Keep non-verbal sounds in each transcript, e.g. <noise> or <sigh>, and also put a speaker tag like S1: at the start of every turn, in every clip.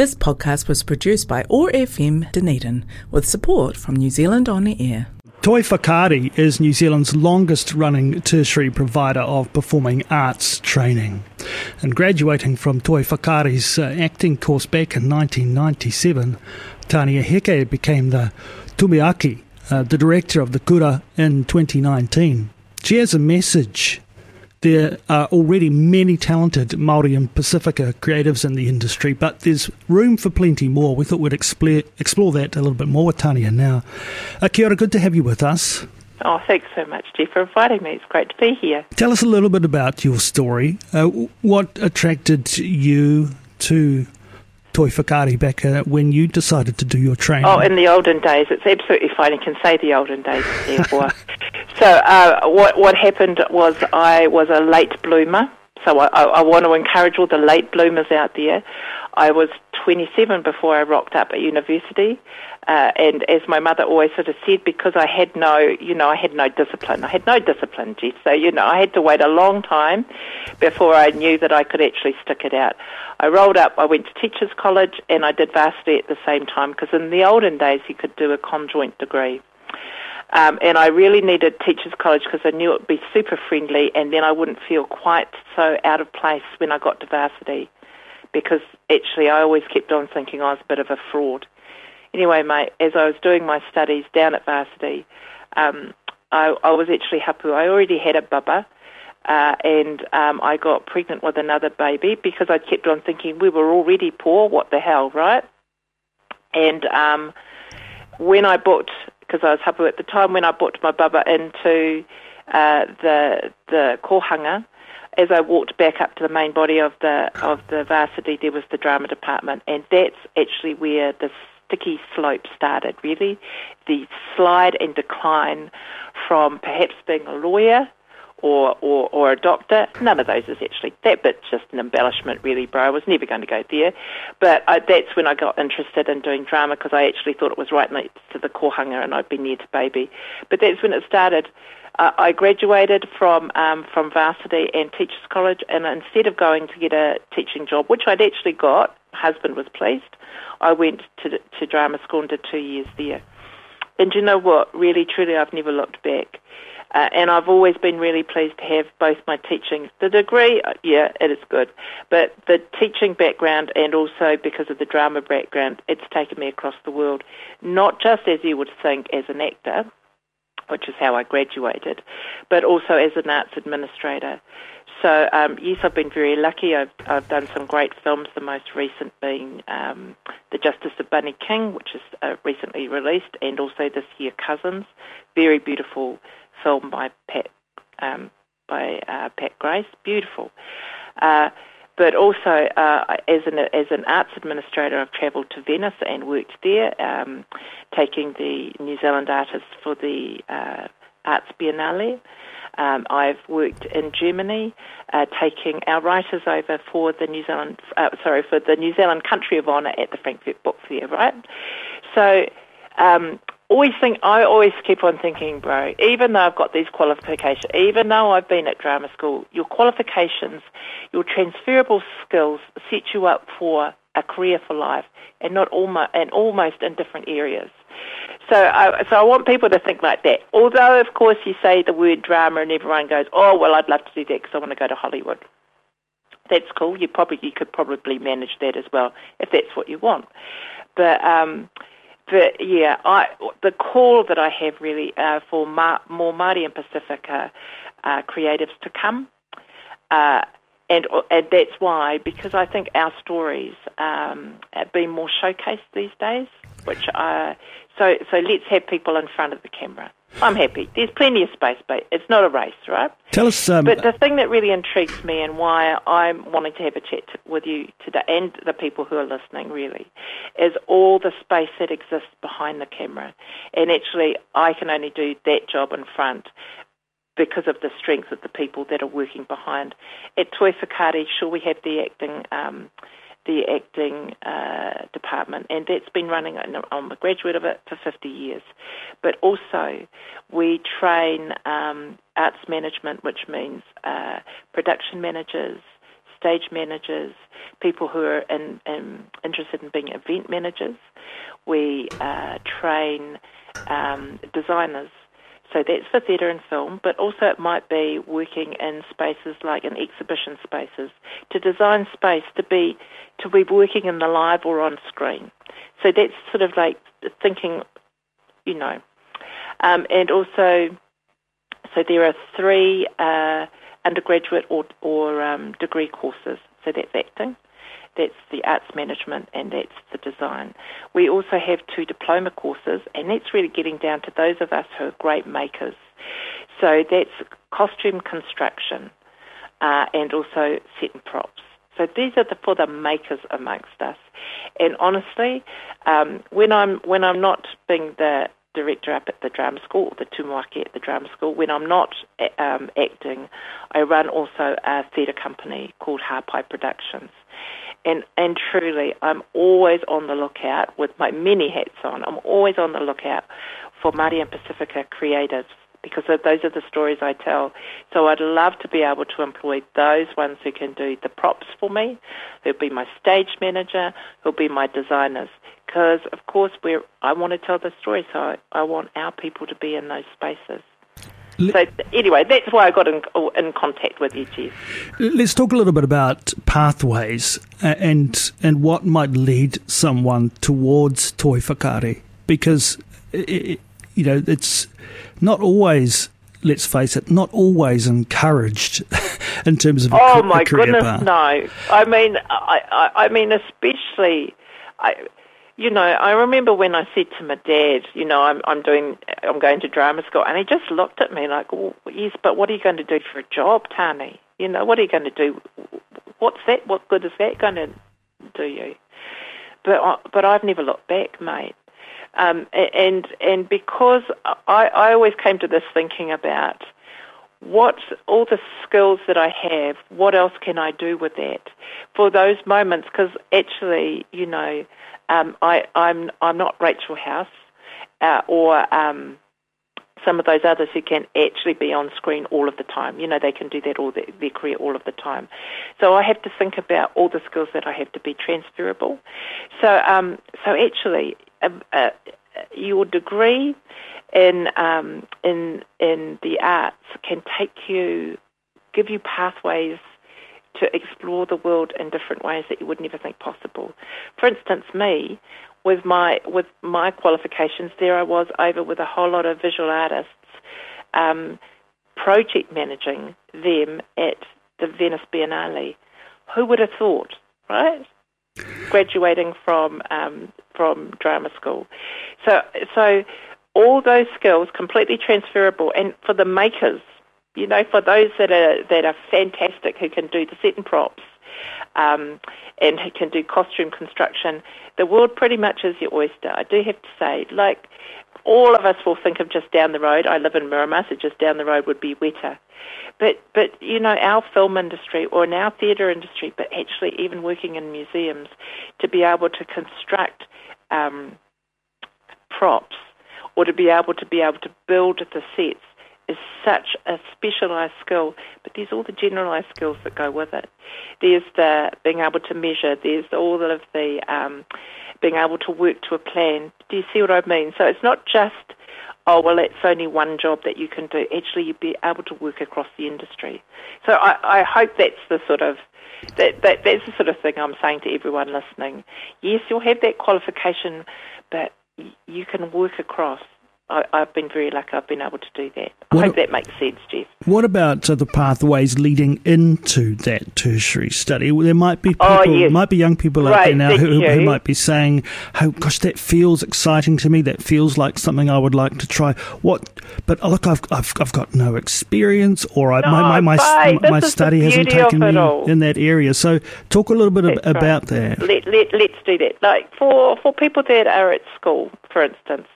S1: This podcast was produced by OAR FM Dunedin with support from New Zealand On Air.
S2: Toi Whakaari is New Zealand's longest running tertiary provider of performing arts training. And graduating from Toi Whakaari's uh, acting course back in 1997, Tanea Heke became the Tumuaki, uh, the director of the Kura in 2019. She has a message there are already many talented Māori and Pasifika creatives in the industry, but there's room for plenty more. We thought we'd explore, explore that a little bit more with Tanea now. Uh, kia good to have you with us.
S3: Oh, thanks so much, Jeff, for inviting me. It's great to be here.
S2: Tell us a little bit about your story. Uh, what attracted you to Toi Whakaari back uh, when you decided to do your training?
S3: Oh, in the olden days. It's absolutely fine. You can say the olden days, therefore. <laughs> so uh, what, what happened was I was a late bloomer. So I, I, I want to encourage all the late bloomers out there. I was 27 before I rocked up at university. Uh, and as my mother always sort of said, because I had no, you know, I had no discipline. I had no discipline, Jeff. So, you know, I had to wait a long time before I knew that I could actually stick it out. I rolled up, I went to Teachers College, and I did varsity at the same time, because in the olden days you could do a conjoint degree. Um, and I really needed Teachers College because I knew it would be super friendly, and then I wouldn't feel quite so out of place when I got to varsity because actually I always kept on thinking I was a bit of a fraud. Anyway, mate, as I was doing my studies down at varsity, um, I, I was actually hapu. I already had a baba, uh, and um, I got pregnant with another baby because I kept on thinking we were already poor. What the hell, right? And um, when I booked, because I was hapu at the time, when I booked my baba into uh, the the kohanga, as I walked back up to the main body of the of the varsity, there was the drama department, and that's actually where the sticky slope started. Really, the slide and decline from perhaps being a lawyer or, or, or a doctor. None of those is actually that bit's just an embellishment, really, bro. I was never going to go there, but I, that's when I got interested in doing drama because I actually thought it was right next to the kohanga and I'd be near to baby. But that's when it started. Uh, I graduated from um, from varsity and teachers college, and instead of going to get a teaching job, which I'd actually got, husband was pleased. I went to to drama school and did two years there. And you know what? Really, truly, I've never looked back. Uh, and I've always been really pleased to have both my teaching. The degree, uh, yeah, it is good. But the teaching background and also because of the drama background, it's taken me across the world. Not just as you would think as an actor, which is how I graduated, but also as an arts administrator. So um, yes, I've been very lucky. I've, I've done some great films. The most recent being um, The Justice of Bunny King, which is uh, recently released, and also this year Cousins, very beautiful film by Pat um, by uh, Pat Grace, beautiful. Uh, but also uh, as an as an arts administrator, I've travelled to Venice and worked there, um, taking the New Zealand artists for the uh, Arts Biennale. Um, I've worked in Germany, uh, taking our writers over for the New Zealand, uh, sorry, for the New Zealand Country of Honour at the Frankfurt Book Fair, right? So, um, always think, I always keep on thinking, bro, even though I've got these qualifications, even though I've been at drama school, your qualifications, your transferable skills set you up for a career for life and not almost, and almost in different areas. So I, so I want people to think like that. Although, of course, you say the word drama and everyone goes, oh, well, I'd love to do that because I want to go to Hollywood. That's cool. You probably you could probably manage that as well if that's what you want. But um, but yeah, I the call that I have really uh, for Ma, more Māori and Pasifika uh, creatives to come. Uh, and, and that's why, because I think our stories um, have been more showcased these days, which uh, so so let's have people in front of the camera. I'm happy. There's plenty of space, but it's not a race, right?
S2: Tell us. Um,
S3: but the thing that really intrigues me and why I'm wanting to have a chat with you today and the people who are listening really is all the space that exists behind the camera. And actually, I can only do that job in front because of the strength of the people that are working behind. At Toi Whakaari, sure, we have the acting. Um, the acting uh, department, and that's been running. I'm a graduate of it for 50 years. But also, we train um, arts management, which means uh, production managers, stage managers, people who are in, in, interested in being event managers. We uh, train um, designers. So that's for theatre and film, but also it might be working in spaces like in exhibition spaces to design space to be to be working in the live or on screen. So that's sort of like thinking, you know, um, and also so there are three uh, undergraduate or, or um, degree courses. So that's acting, that's the arts management, and that's the design. We also have two diploma courses, and that's really getting down to those of us who are great makers. So that's costume construction uh, and also set and props. So these are the, for the makers amongst us. And honestly, um, when I'm when I'm not being the director up at the drama school, or the tumuaki at the drama school. When I'm not um, acting, I run also a theatre company called Hāpai Productions. And, and truly, I'm always on the lookout with my many hats on. I'm always on the lookout for Māori and Pasifika creatives because those are the stories I tell. So I'd love to be able to employ those ones who can do the props for me, who'll be my stage manager, who'll be my designers because, of course, we're, I want to tell the story, so I, I want our people to be in those spaces. So anyway, that's why I got in, in contact with you, Jeff.
S2: Let's talk a little bit about pathways uh, and and what might lead someone towards toi whakaari, because it, you know it's not always. Let's face it, not always encouraged <laughs> in terms of.
S3: Oh
S2: a,
S3: my
S2: a
S3: goodness,
S2: path.
S3: no! I mean, I, I, I mean, especially. I, you know, I remember when I said to my dad, you know, I'm I'm doing I'm going to drama school, and he just looked at me like, well, yes, but what are you going to do for a job, Tani? You know, what are you going to do? What's that? What good is that going to do you? But I, but I've never looked back, mate. Um, and and because I I always came to this thinking about what all the skills that I have, what else can I do with that for those moments? Because actually, you know, um, I, I'm I'm not Rachel House uh, or um, some of those others who can actually be on screen all of the time. You know, they can do that all their, career all of the time. So I have to think about all the skills that I have to be transferable. So um, so actually, uh, uh, your degree in um, in in the arts can take you, give you pathways to explore the world in different ways that you would never think possible. For instance, me, with my with my qualifications, there I was over with a whole lot of visual artists, um, project managing them at the Venice Biennale. Who would have thought, right? Graduating from um, from drama school, so so all those skills completely transferable, and for the makers you know, for those that are that are fantastic who can do the set and props um, and who can do costume construction, the world pretty much is your oyster. I do have to say, like all of us will think of just down the road. I live in Miramar, so just down the road would be Weta. But but you know, our film industry or in our theatre industry, but actually even working in museums, to be able to construct um, props or to be able to be able to build the sets is such a specialised skill, but there's all the generalised skills that go with it. There's the being able to measure. There's all of the um, being able to work to a plan. Do you see what I mean? So it's not just oh well, it's only one job that you can do. Actually, you'd be able to work across the industry. So I, I hope that's the sort of that, that that's the sort of thing I'm saying to everyone listening. Yes, you'll have that qualification, but you can work across. I, have been very lucky I've been able to do that. I what hope that makes sense, Jeff.
S2: What about uh, the pathways leading into that tertiary study? There might be
S3: oh,
S2: people,
S3: oh, yes.
S2: might be young people
S3: right,
S2: out there now who,
S3: who,
S2: might be saying, "Oh gosh, that feels exciting to me. That feels like something I would like to try." What? But look, I've I've, I've got no experience, or I,
S3: no,
S2: my my my, my study hasn't taken me
S3: all.
S2: in that area. So, talk a little bit
S3: That's
S2: about that.
S3: Let, let, let's do that. Like for for people that are at school, for instance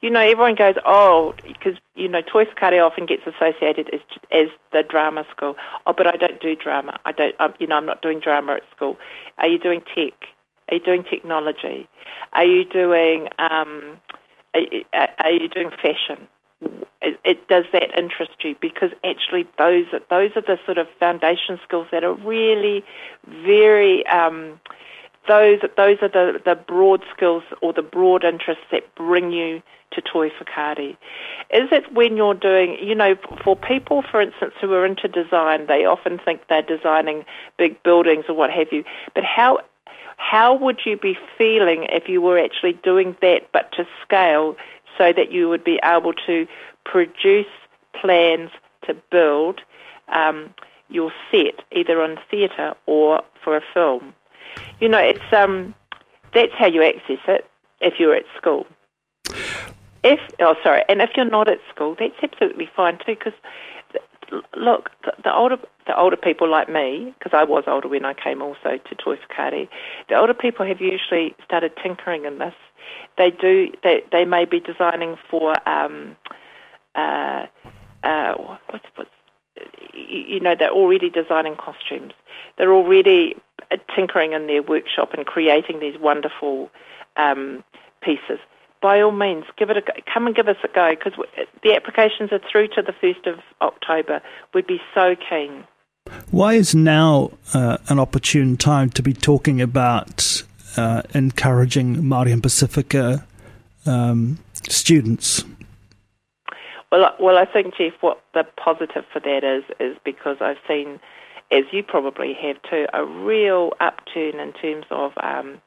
S3: you know, everyone goes, oh, because, you know, Toi Whakaari often gets associated as, as the drama school. Oh, but I don't do drama. I don't, I'm, you know, I'm not doing drama at school. Are you doing tech? Are you doing technology? Are you doing, um, are, are you doing fashion? it, it, does that interest you? Because actually, those those are the sort of foundation skills that are really very um, those those are the, the broad skills or the broad interests that bring you to Toi Whakaari. Is it when you're doing, you know, for people, for instance, who are into design, they often think they're designing big buildings or what have you. But how how would you be feeling if you were actually doing that, but to scale, so that you would be able to produce plans to build um, your set, either on theatre or for a film? You know, it's um, that's how you access it if you're at school. If oh sorry, and if you're not at school, that's absolutely fine too. Because look, the, the, older the older people like me, because I was older when I came also to Toi Whakaari, the older people have usually started tinkering in this. They do they they may be designing for um, uh, uh, what's what's you know they're already designing costumes. They're already tinkering in their workshop and creating these wonderful um, pieces by all means, give it a go. come and give us a go because the applications are through to the first of October. We'd be so keen.
S2: Why is now uh, an opportune time to be talking about uh, encouraging Māori and Pasifika um, students?
S3: Well, well, I think Jeff, what the positive for that is is because I've seen, as you probably have too, a real upturn in terms of um,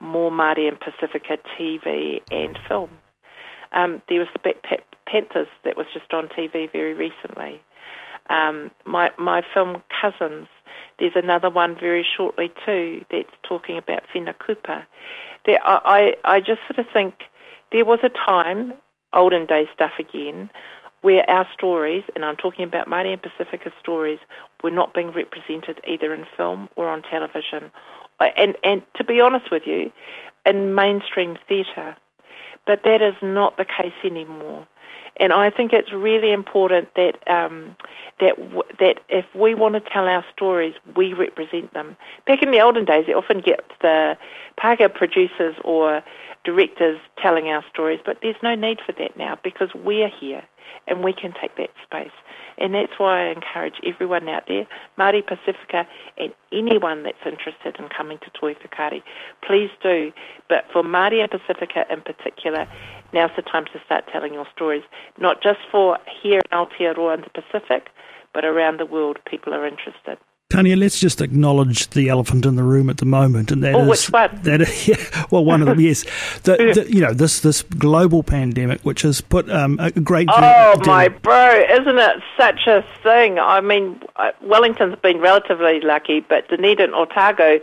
S3: more Māori and Pasifika TV and film. Um, there was the Black Panthers that was just on TV very recently. Um, my my film Cousins. There's another one very shortly too that's talking about Whenua There, I, I I just sort of think there was a time, olden day stuff again, where our stories, and I'm talking about Māori and Pasifika stories, were not being represented either in film or on television and and to be honest with you, in mainstream theatre. But that is not the case anymore. And I think it's really important that um, that that if we want to tell our stories, we represent them. Back in the olden days, you often get the Paga producers or directors telling our stories, but there's no need for that now because we're here and we can take that space. And that's why I encourage everyone out there, Māori Pasifika and anyone that's interested in coming to Toi Whakaari, please do. But for Māori and Pasifika in particular, now's the time to start telling your stories, not just for here in Aotearoa and the Pacific, but around the world people are interested.
S2: Tanea, let's just acknowledge the elephant in the room at the moment, and that
S3: oh,
S2: is <laughs> that. Yeah, well, one of them, yes. The, <laughs> the, you know, this this global pandemic, which has put um, a great.
S3: Oh my bro, isn't it such a thing? I mean, uh, Wellington's been relatively lucky, but Dunedin and Otago,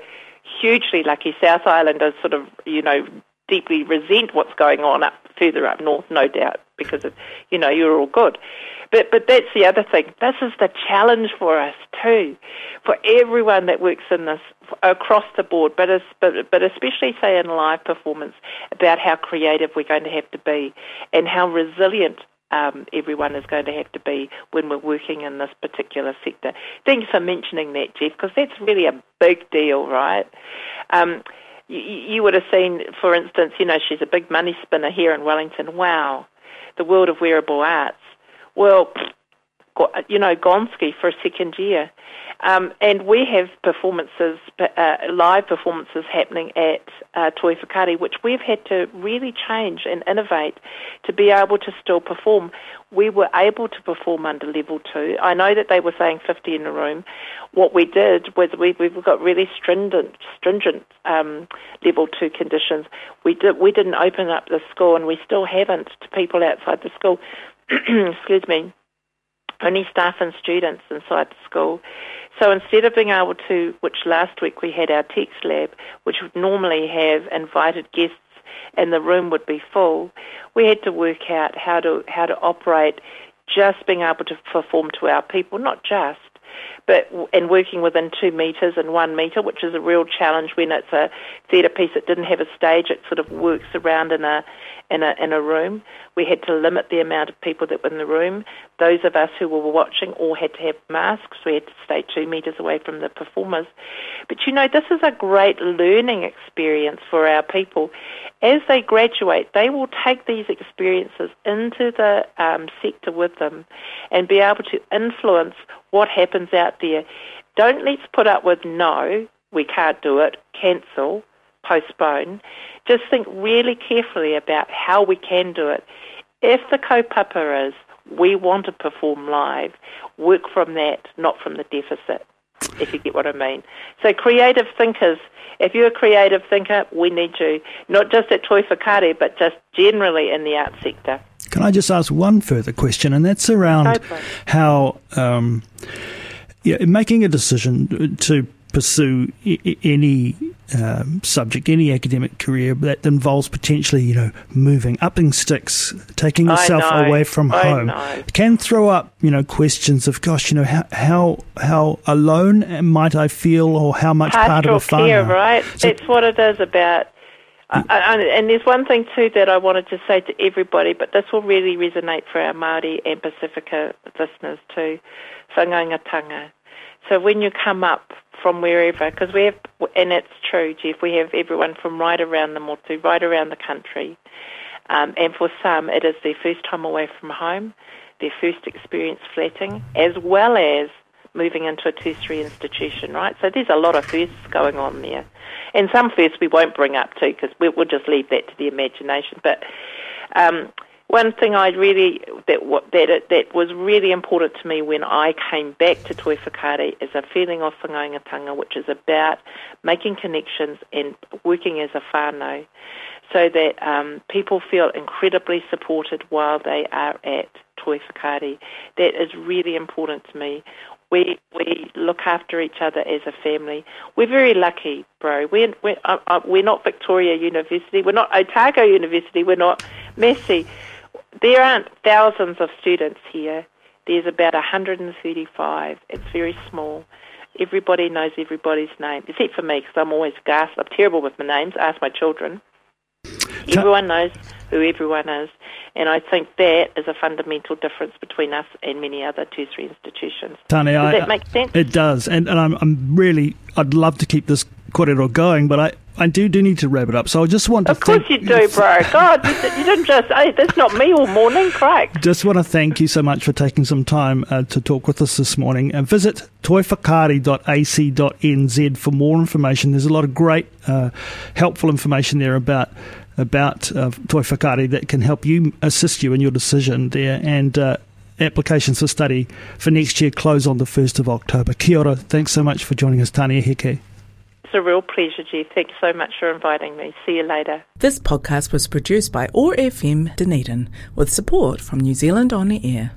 S3: hugely lucky. South Island is sort of, you know, deeply resent what's going on up further up north, no doubt, because of, you know, you're all good. But but that's the other thing. This is the challenge for us too, for everyone that works in this across the board, but as, but but especially say in live performance about how creative we're going to have to be and how resilient um, everyone is going to have to be when we're working in this particular sector. Thanks for mentioning that, Jeff, because that's really a big deal, right? Um, you, you would have seen, for instance, you know, she's a big money spinner here in Wellington. Wow, the world of wearable arts well, you know, Gonski for a second year. Um, and we have performances, uh, live performances happening at uh, Toi which we've had to really change and innovate to be able to still perform. We were able to perform under level two. I know that they were saying 50 in the room. What we did was we, we've got really stringent, stringent um, level two conditions. We, did, we didn't open up the school, and we still haven't to people outside the school. <clears throat> excuse me, only staff and students inside the school. So instead of being able to, which last week we had our text lab, which would normally have invited guests and the room would be full, we had to work out how to how to operate just being able to perform to our people, not just, but and working within two metres and one metre, which is a real challenge when it's a theatre piece that didn't have a stage. It sort of works around in a in a in a room. We had to limit the amount of people that were in the room. Those of us who were watching all had to have masks. We had to stay two metres away from the performers. But you know, this is a great learning experience for our people, as they graduate, they will take these experiences into the um, sector with them and be able to influence what happens out there. Don't let's put up with no, we can't do it, cancel, postpone. Just think really carefully about how we can do it. If the kaupapa is we want to perform live, work from that, not from the deficit, if you get what I mean. So creative thinkers, if you're a creative thinker, we need you, not just at Toi Whakaari, but just generally in the art sector.
S2: Can I just ask one further question, and that's around how um, yeah, making a decision to pursue any um, subject, any academic career that involves potentially, you know, moving, upping sticks, taking yourself away from
S3: I
S2: home,
S3: know.
S2: can throw up, you know, questions of, gosh, you know, how how, how alone might I feel, or how much part of a
S3: Pastoral care, right?
S2: So-
S3: That's what it is about. Uh, mm. uh, I, I, and there's one thing too that I wanted to say to everybody, but this will really resonate for our Māori and Pasifika listeners too. Whanaungatanga. So when you come up from wherever, because we have, and it's true, Jeff, we have everyone from right around the motu, right around the country. Um, and for some, it is their first time away from home, their first experience flatting, as well as moving into a tertiary institution, right? So there's a lot of firsts going on there. And some firsts we won't bring up too, because we, we'll just leave that to the imagination. But um, one thing I really that that that was really important to me when I came back to Toi Whakaari is a feeling of whanaungatanga, which is about making connections and working as a whānau, so that um, people feel incredibly supported while they are at Toi Whakaari. That is really important to me. We we look after each other as a family. We're very lucky, bro. We're we're, uh, uh, we're not Victoria University. We're not Otago University. We're not Massey. There aren't thousands of students here. There's about 135. It's very small. Everybody knows everybody's name, except for me, because I'm always gassed. I'm terrible with my names. Ask my children. Everyone knows who everyone is, and I think that is a fundamental difference between us and many other tertiary institutions.
S2: Tane,
S3: Does
S2: I-
S3: that make sense?
S2: It does, and, and I'm, I'm really, I'd love to keep this korero going, but I, I do do need to wrap it up. So I just want to
S3: Of course
S2: thank,
S3: you do, <laughs> bro. God, you, you didn't just. Hey, that's not me all morning, crack.
S2: Just want to thank you so much for taking some time uh, to talk with us this morning. And visit toiwhakaari.ac.nz for more information. There's a lot of great, uh, helpful information there about about uh, Toi Whakaari that can help you assist you in your decision there. And uh, applications for study for next year close on the 1st of October. Kia ora. Thanks so much for joining us, Tanea Heke.
S3: It's a real pleasure, Jeff. Thanks so much for inviting me. See you later.
S1: This podcast was produced by OAR FM Dunedin with support from New Zealand On the Air.